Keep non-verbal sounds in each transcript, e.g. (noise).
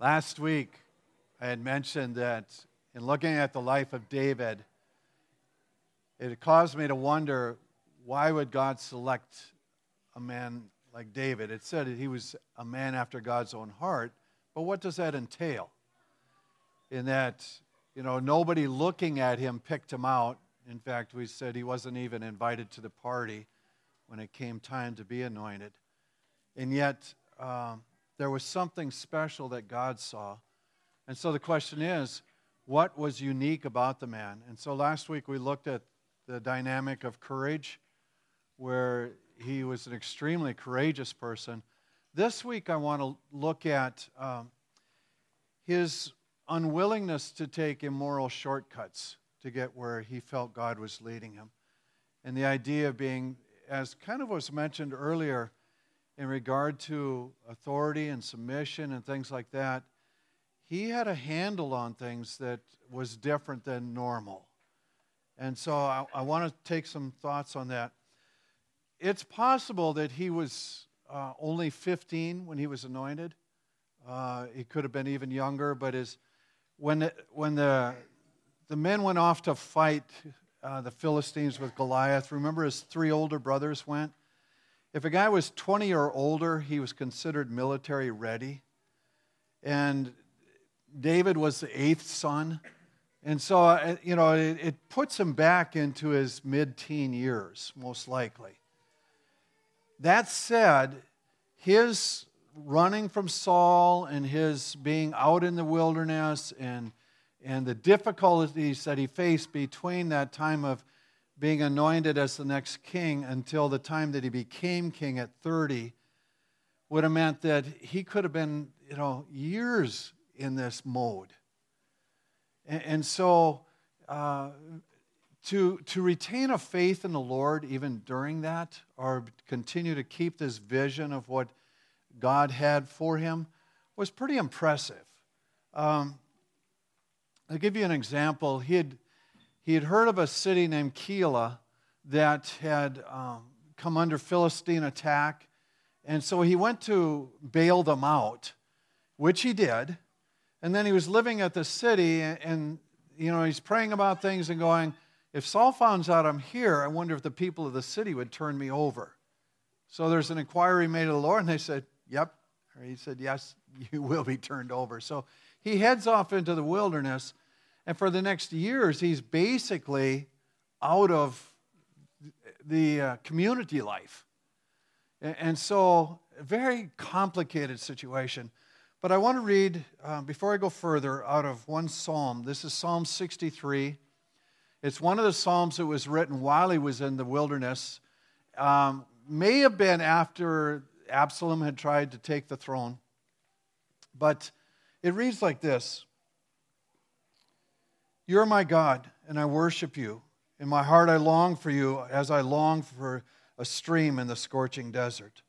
Last week, I had mentioned that in looking at the life of David, it caused me to wonder why would God select a man like David? It said he was a man after God's own heart, but what does that entail? In that, you know, nobody looking at him picked him out. In fact, we said he wasn't even invited to the party when it came time to be anointed. And yet, um, there was something special that God saw. And so the question is, what was unique about the man? And so last week we looked at the dynamic of courage, where he was an extremely courageous person. This week I want to look at um, his unwillingness to take immoral shortcuts to get where he felt God was leading him. And the idea of being, as kind of was mentioned earlier, in regard to authority and submission and things like that, he had a handle on things that was different than normal. And so I, I want to take some thoughts on that. It's possible that he was uh, only 15 when he was anointed. Uh, he could have been even younger, but his, when, the, when the, the men went off to fight uh, the Philistines with Goliath, remember his three older brothers went? If a guy was 20 or older, he was considered military ready. And David was the eighth son. And so, uh, you know, it, it puts him back into his mid teen years, most likely. That said, his running from Saul and his being out in the wilderness and, and the difficulties that he faced between that time of being anointed as the next king until the time that he became king at 30 would have meant that he could have been, you know, years in this mode. And, and so uh, to, to retain a faith in the Lord even during that, or continue to keep this vision of what God had for him, was pretty impressive. Um, I'll give you an example. He had he had heard of a city named Keilah that had um, come under Philistine attack. And so he went to bail them out, which he did. And then he was living at the city, and, and you know, he's praying about things and going, if Saul finds out I'm here, I wonder if the people of the city would turn me over. So there's an inquiry made of the Lord, and they said, Yep. Or he said, Yes, (laughs) you will be turned over. So he heads off into the wilderness, and for the next years, he's basically out of the uh, community life. And, so, a very complicated situation. But I want to read, uh, before I go further, out of one psalm. This is Psalm 63. It's one of the psalms that was written while he was in the wilderness. Um, may have been after Absalom had tried to take the throne. But it reads like this you're my God, and I worship you. In my heart, I long for you as I long for a stream in the scorching desert.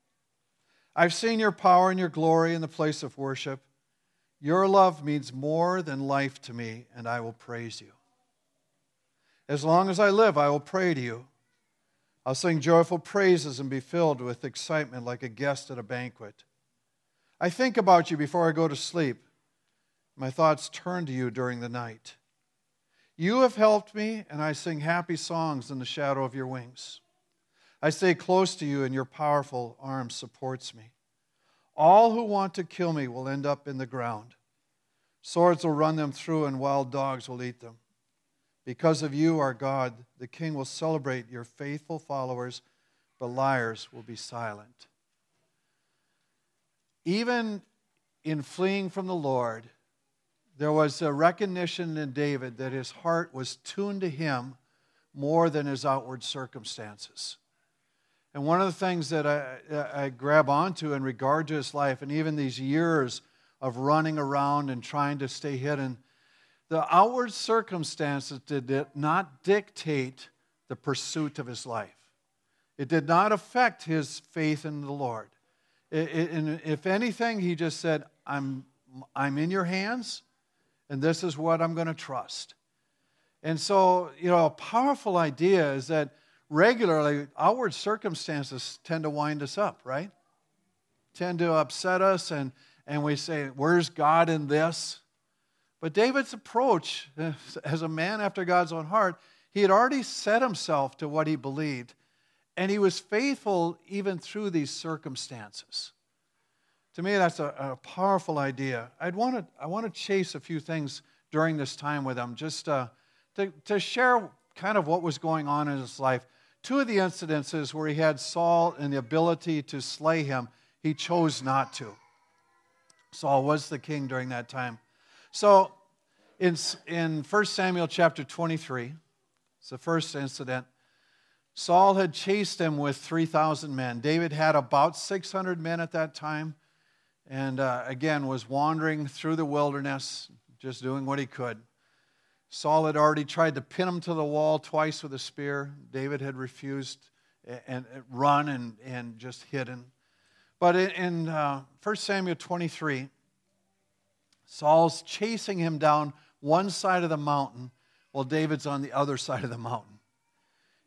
I've seen your power and your glory in the place of worship. Your love means more than life to me, and I will praise you. As long as I live, I will pray to you. I'll sing joyful praises and be filled with excitement like a guest at a banquet. I think about you before I go to sleep. My thoughts turn to you during the night. You have helped me, and I sing happy songs in the shadow of your wings. I stay close to you, and your powerful arm supports me. All who want to kill me will end up in the ground. Swords will run them through, and wild dogs will eat them. Because of you, our God, the King will celebrate your faithful followers, but liars will be silent. Even in fleeing from the Lord, there was a recognition in David that his heart was tuned to him more than his outward circumstances. And one of the things that I, I grab onto in regard to his life, and even these years of running around and trying to stay hidden, the outward circumstances did not dictate the pursuit of his life. It did not affect his faith in the Lord. It, it, and if anything, he just said, I'm, I'm in your hands and this is what I'm going to trust. And so, you know, a powerful idea is that regularly outward circumstances tend to wind us up, right? Tend to upset us and, and we say, Where's God in this? But David's approach (laughs) as a man after God's own heart, he had already set himself to what he believed, and he was faithful even through these circumstances. To me, that's a, a powerful idea. I'd want to, I want to chase a few things during this time with him, just uh, to, to share kind of what was going on in his life. Two of the incidences where he had Saul and the ability to slay him, he chose not to. Saul was the king during that time. So in, in 1 Samuel chapter 23, it's the first incident, Saul had chased him with 3,000 men. David had about 600 men at that time, and uh, again was wandering through the wilderness, just doing what he could. Saul had already tried to pin him to the wall twice with a spear. David had refused and, and run and, and just hidden. But in uh, 1 Samuel 23, Saul's chasing him down one side of the mountain while David's on the other side of the mountain.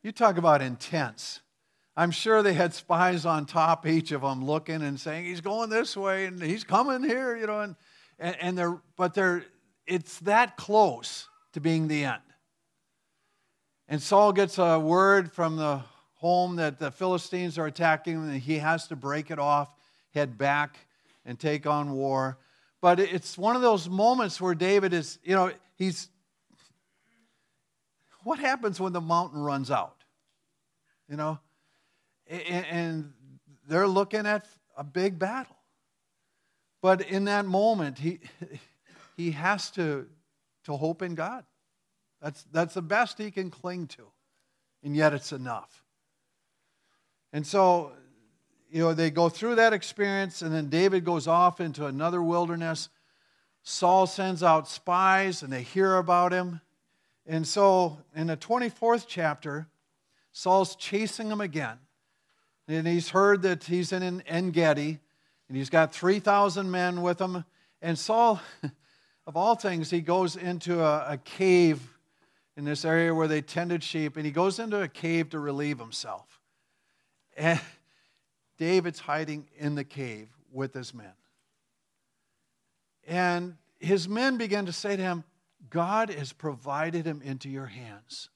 You talk about intense. I'm sure they had spies on top, each of them looking and saying, he's going this way and he's coming here, you know, and, and, and they're, but they're, it's that close to being the end. And Saul gets a word from the home that the Philistines are attacking him, and he has to break it off, head back, and take on war. But it's one of those moments where David is, you know, he's. What happens when the mountain runs out? You know? And they're looking at a big battle. But in that moment, he, (laughs) he has to to hope in God. That's, that's the best he can cling to, and yet it's enough. And so, you know, they go through that experience, and then David goes off into another wilderness. Saul sends out spies, and they hear about him. And so, in the 24th chapter, Saul's chasing him again. And he's heard that he's in En Gedi, and he's got 3,000 men with him. And Saul, (laughs) of all things, he goes into a, a cave in this area where they tended sheep, and he goes into a cave to relieve himself. And (laughs) David's hiding in the cave with his men. And his men begin to say to him, God has provided him into your hands.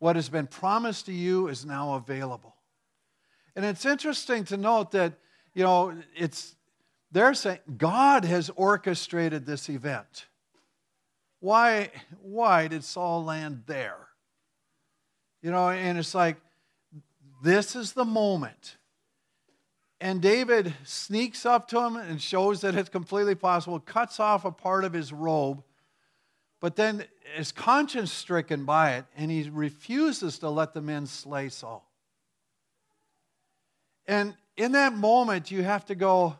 What has been promised to you is now available. And it's interesting to note that, you know, it's they're saying God has orchestrated this event. Why, why did Saul land there? You know, and it's like, this is the moment. And David sneaks up to him and shows that it's completely possible, cuts off a part of his robe, but then is conscience stricken by it, and he refuses to let the men slay Saul. And in that moment, you have to go,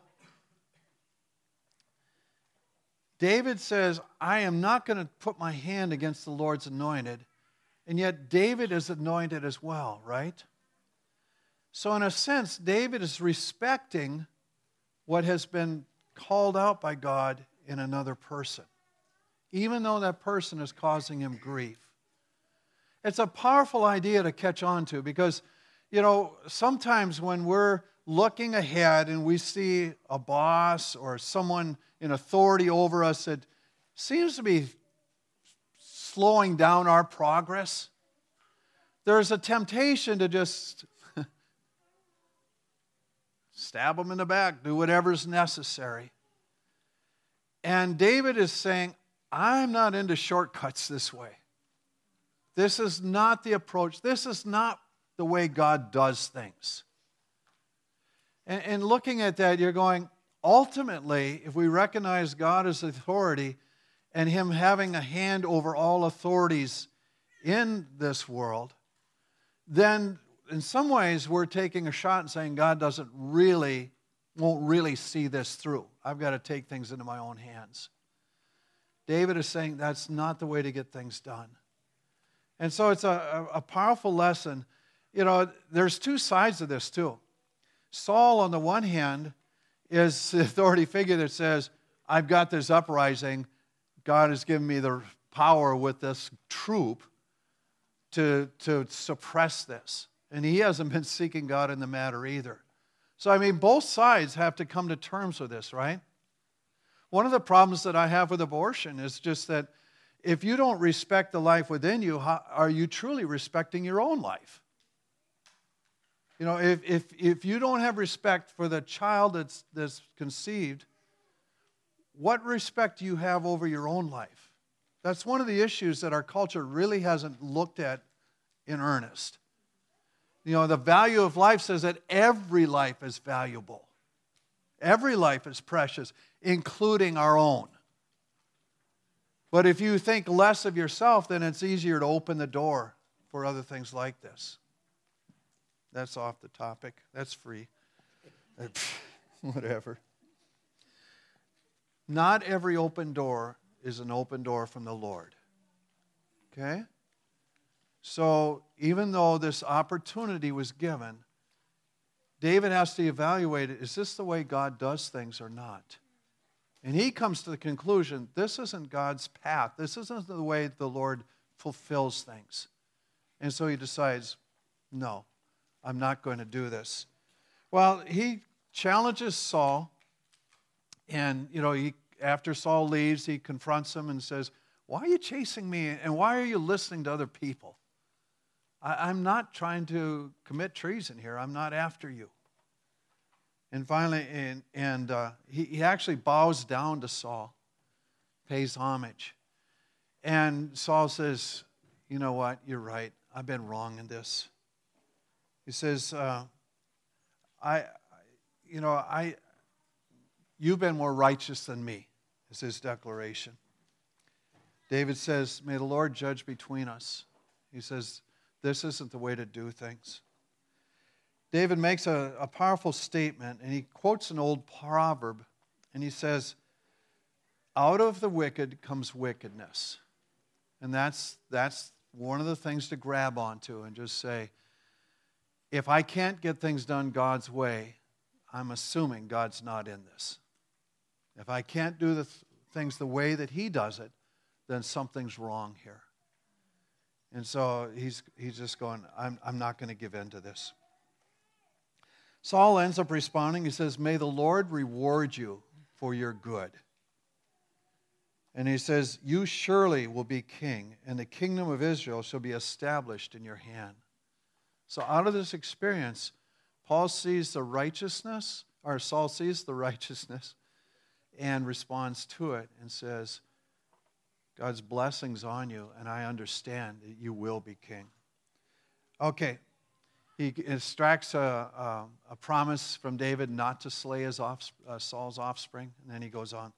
David says, I am not going to put my hand against the Lord's anointed. And yet, David is anointed as well, right? So, in a sense, David is respecting what has been called out by God in another person, even though that person is causing him grief. It's a powerful idea to catch on to because, you know, sometimes when we're looking ahead and we see a boss or someone in authority over us that seems to be slowing down our progress, there's a temptation to just (laughs) stab them in the back, do whatever's necessary. And David is saying, I'm not into shortcuts this way. This is not the approach. This is not the way God does things. And, and looking at that, you're going, ultimately, if we recognize God as authority and Him having a hand over all authorities in this world, then in some ways we're taking a shot and saying God doesn't really, won't really see this through. I've got to take things into my own hands. David is saying that's not the way to get things done. And so it's a, a powerful lesson. You know, there's two sides of this, too. Saul, on the one hand, is (laughs) the authority figure that says, I've got this uprising. God has given me the power with this troop to, to suppress this. And he hasn't been seeking God in the matter either. So, I mean, both sides have to come to terms with this, right? One of the problems that I have with abortion is just that if you don't respect the life within you, how, are you truly respecting your own life? You know, if, if, if you don't have respect for the child that's, that's conceived, what respect do you have over your own life? That's one of the issues that our culture really hasn't looked at in earnest. You know, the value of life says that every life is valuable, every life is precious, including our own. But if you think less of yourself, then it's easier to open the door for other things like this. That's off the topic. That's free. (laughs) Uh, whatever. Not every open door is an open door from the Lord. Okay? So, even though this opportunity was given, David has to evaluate it is this the way God does things or not? And he comes to the conclusion this isn't God's path. This isn't the way the Lord fulfills things. And so he decides, no, I'm not going to do this. Well, he challenges Saul, and you know, he, after Saul leaves, he confronts him and says, Why are you chasing me? And why are you listening to other people? I, I'm not trying to commit treason here. I'm not after you. And finally, and, and uh, he, he actually bows down to Saul, pays homage. And Saul says, You know what? You're right. I've been wrong in this. He says, uh, I, you know, I, you've been more righteous than me, is his declaration. David says, May the Lord judge between us. He says, This isn't the way to do things. David makes a, a powerful statement, and he quotes an old proverb, and he says, Out of the wicked comes wickedness. And that's, that's one of the things to grab onto and just say, if I can't get things done God's way, I'm assuming God's not in this. If I can't do the th- things the way that He does it, then something's wrong here. And so he's, he's just going, I'm, I'm not going to give in to this. Saul ends up responding. He says, May the Lord reward you for your good. And he says, You surely will be king, and the kingdom of Israel shall be established in your hand. So, out of this experience, Paul sees the righteousness, or Saul sees the (laughs) righteousness and responds to it and says, God's blessings on you, and I understand that you will be king. Okay, he extracts a, a, a promise from David not to slay his off, uh, Saul's offspring, and then he goes on.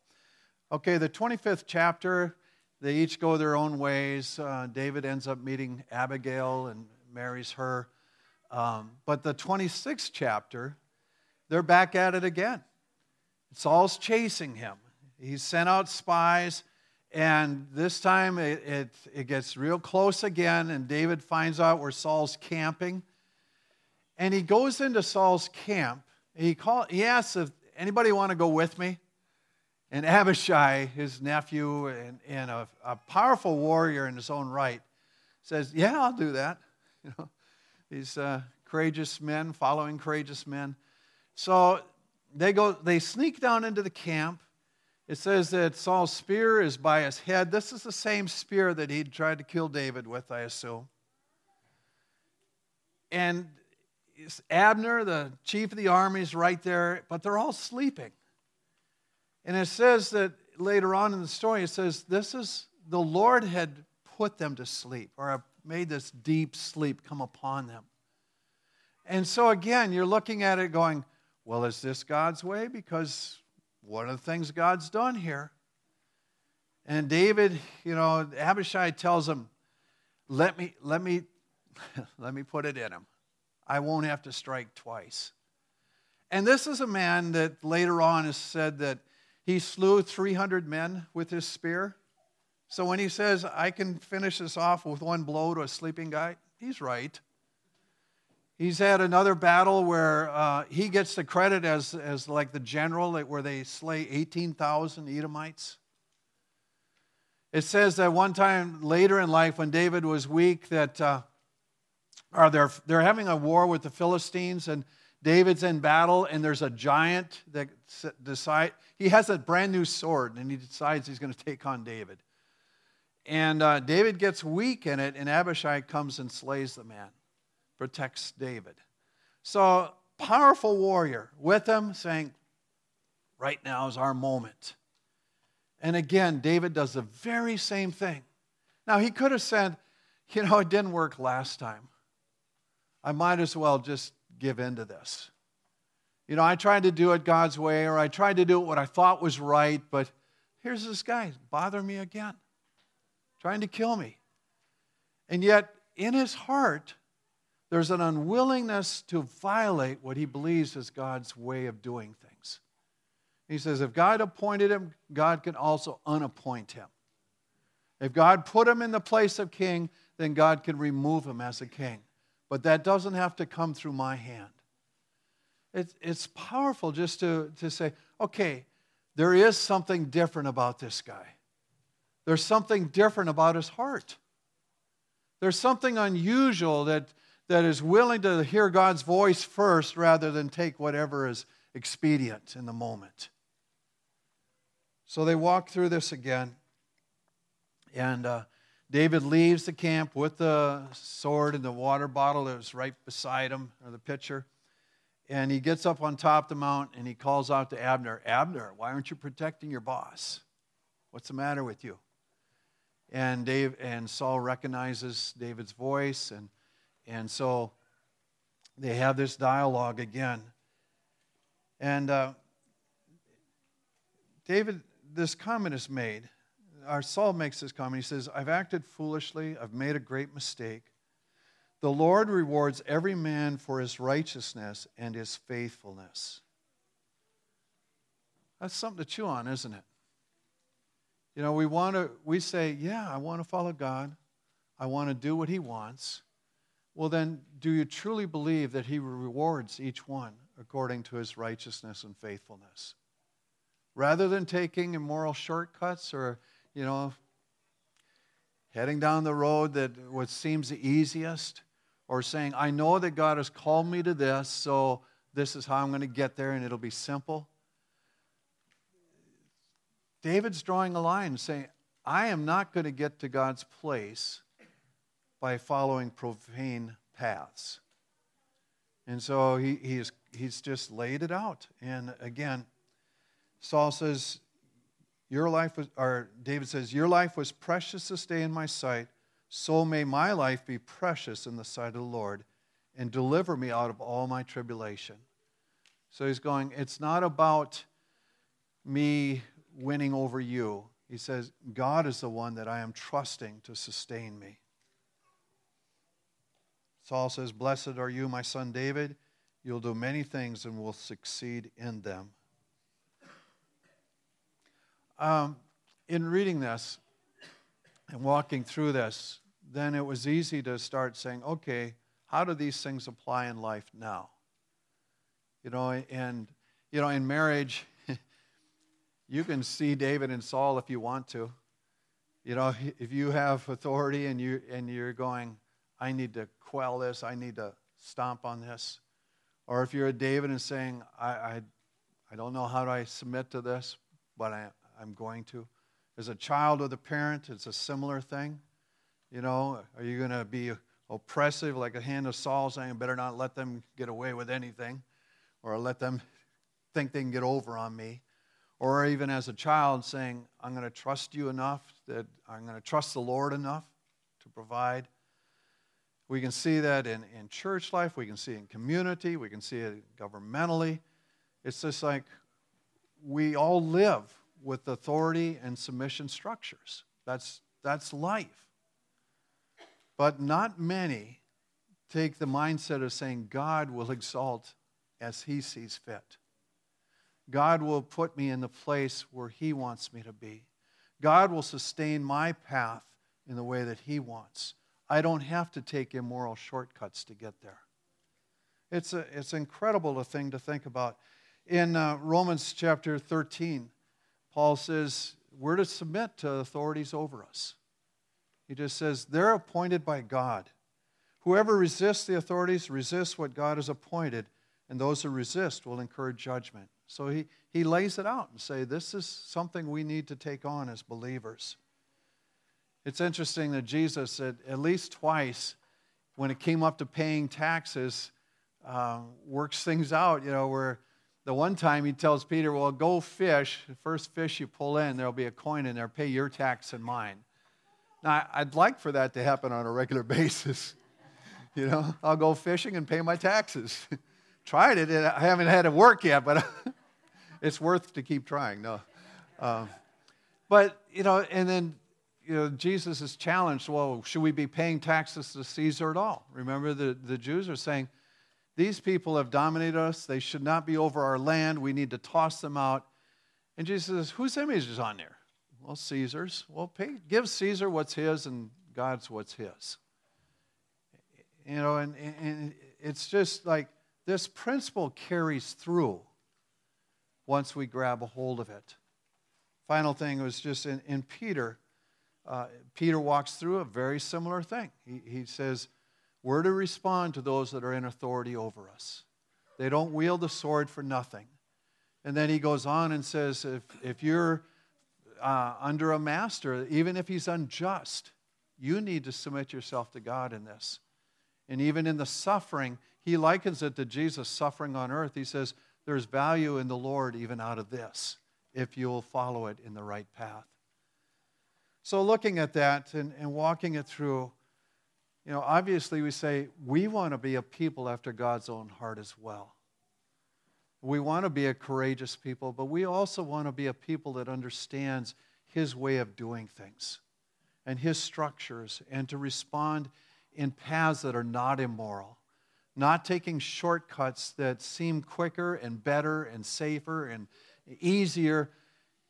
Okay, the 25th chapter, they each go their own ways. Uh, David ends up meeting Abigail and marries her. Um, but the 26th chapter, they're back at it again. Saul's chasing him. He's sent out spies, and this time it, it, it, gets real close again, and David finds out where Saul's camping. And he goes into Saul's camp. He, call, he asks if anybody want to go with me. And Abishai, his nephew, and, and a, a powerful warrior in his own right, says, Yeah, I'll do that. (laughs) You know, these uh, courageous men, following courageous men. So they go, they sneak down into the camp. It says that Saul's spear is by his head. This is the same spear that he'd tried to kill David with, I assume. And Abner, the chief of the army, is right there, but they're all sleeping. And it says that later on in the story, it says, This is the Lord had put them to sleep or made this deep sleep come upon them. And so again, you're looking at it going, well, is this God's way? Because one of the things God's done here. And David, you know, Abishai tells him, let me, let me, (laughs) let me put it in him. I won't have to strike twice. And this is a man that later on is said that he slew 300 men with his spear. So when he says, I can finish this off with one blow to a sleeping guy, he's right. He's had another battle where uh, he gets the credit as, as like the general where they slay 18,000 Edomites. It says that one time later in life when David was weak that uh, or they're, they're having a war with the Philistines and David's in battle, and there's a giant that decide he has a brand new sword, and he decides he's going to take on David. And uh, David gets weak in it, and Abishai comes and slays the man, protects David. So, powerful warrior with him, saying, Right now is our moment. And again, David does the very same thing. Now, he could have said, You know, it didn't work last time. I might as well just give in to this. You know, I tried to do it God's way, or I tried to do it what I thought was right, but here's this guy bother me again, trying to kill me. And yet, in his heart, there's an unwillingness to violate what he believes is God's way of doing things. He says, if God appointed him, God can also unappoint him. If God put him in the place of king, then God can remove him as a king. But that doesn't have to come through my hand. It's, it's powerful just to, to say, okay, there is something different about this guy. There's something different about his heart. There's something unusual that, that is willing to hear God's voice first rather than take whatever is expedient in the moment. So they walk through this again. And uh, David leaves the camp with the sword and the water bottle that was right beside him, or the pitcher. And he gets up on top of the mount and he calls out to Abner, Abner, why aren't you protecting your boss? What's the matter with you? And Dave and Saul recognizes David's voice, and, and so they have this dialogue again. And uh, David, this comment is made our Saul makes this comment. He says, I've acted foolishly, I've made a great mistake. The Lord rewards every man for his righteousness and his faithfulness. That's something to chew on, isn't it? You know, we want to, we say, yeah, I want to follow God. I want to do what he wants. Well, then, do you truly believe that he rewards each one according to his righteousness and faithfulness? Rather than taking immoral shortcuts or you know, heading down the road that what seems the easiest, or saying, I know that God has called me to this, so this is how I'm going to get there, and it'll be simple. David's drawing a line saying, I am not going to get to God's place by following profane paths. And so he, he's, he's just laid it out. And again, Saul says, your life was, or David says, Your life was precious this day in my sight, so may my life be precious in the sight of the Lord, and deliver me out of all my tribulation. So he's going, It's not about me winning over you. He says, God is the one that I am trusting to sustain me. Saul says, Blessed are you, my son David. You'll do many things and will succeed in them. Um, in reading this and walking through this, then it was easy to start saying, okay, how do these things apply in life now? You know, and, you know, in marriage, you can see David and Saul if you want to. You know, if you have authority and, you, and you're going, I need to quell this, I need to stomp on this. Or if you're a David and saying, I, I, I don't know how do I submit to this, but I, I'm going to. As a child with a parent, it's a similar thing. You know, are you going to be oppressive like a hand of Saul saying, better not let them get away with anything or let them think they can get over on me? Or even as a child saying, I'm going to trust you enough that I'm going to trust the Lord enough to provide. We can see that in, in church life, we can see in community, we can see it governmentally. It's just like we all live with authority and submission structures. That's, that's life. But not many take the mindset of saying, God will (laughs) exalt as He sees fit. God will put me in the place where He wants me to be. God will sustain my path in the way that He wants. I don't have to take immoral shortcuts to get there. It's, a, it's incredible a thing to think about. In uh, Romans chapter 13, Paul says we're to submit to authorities over us. He just says they're appointed by God. Whoever resists the authorities resists what God has appointed, and those who resist will incur judgment. So he, he lays it out and say this is something we need to take on as believers. It's interesting that Jesus, at, at least twice, when it came up to paying taxes, uh, works things out, you know, where the one time he tells Peter, Well, go fish. The first fish you pull in, there'll be a coin in there. Pay your tax and mine. Now, I'd like for that to happen on a regular (laughs) basis. You know, I'll go fishing and pay my taxes. (laughs) Tried it, I haven't had it work yet, but (laughs) it's worth to keep trying. No. Um, but, you know, and then, you know, Jesus is challenged well, should we be paying taxes to Caesar at all? Remember, the, the Jews are saying, these people have dominated us. They should not be over our land. We need to toss them out. And Jesus says, whose image is on there? Well, Caesar's. Well, pay, give Caesar what's his and God's what's his. You know, and, and it's just like this principle carries through once we grab a hold of it. Final thing was just in, in Peter. Uh, Peter walks through a very similar thing. He, he says, We're to respond to those that are in authority over us. They don't wield the sword for nothing. And then he goes on and says, If, if you're uh, under a master, even if he's unjust, you need to submit yourself to God in this. And even in the suffering, he likens it to Jesus' suffering on earth. He says, There's value in the Lord even out of this, if you'll follow it in the right path. So, looking at that and, and walking it through, you know, obviously we say we want to be a people after God's own heart as well. We want to be a courageous people, but we also want to be a people that understands His way of doing things and His structures and to respond in paths that are not immoral, not taking shortcuts that seem quicker and better and safer and easier,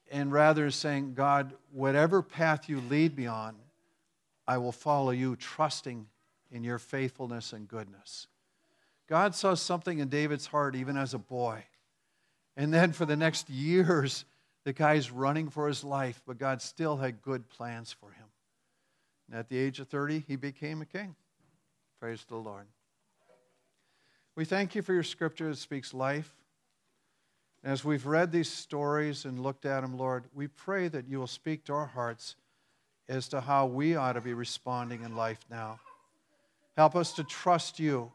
and rather saying, God, whatever path you lead me on, I will follow you, trusting in your faithfulness and goodness. God saw something in David's heart even as a boy. And then for the next years, the guy's running for his life, but God still had good plans for him. And at the age of 30, he became a king. Praise the Lord. We thank you for your scripture that speaks life. As we've read these stories and looked at them, Lord, we pray that you will speak to our hearts as to how we ought to be responding in life now. Help us to trust you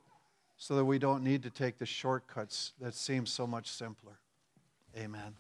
so that we don't need to take the shortcuts that seem so much simpler. Amen.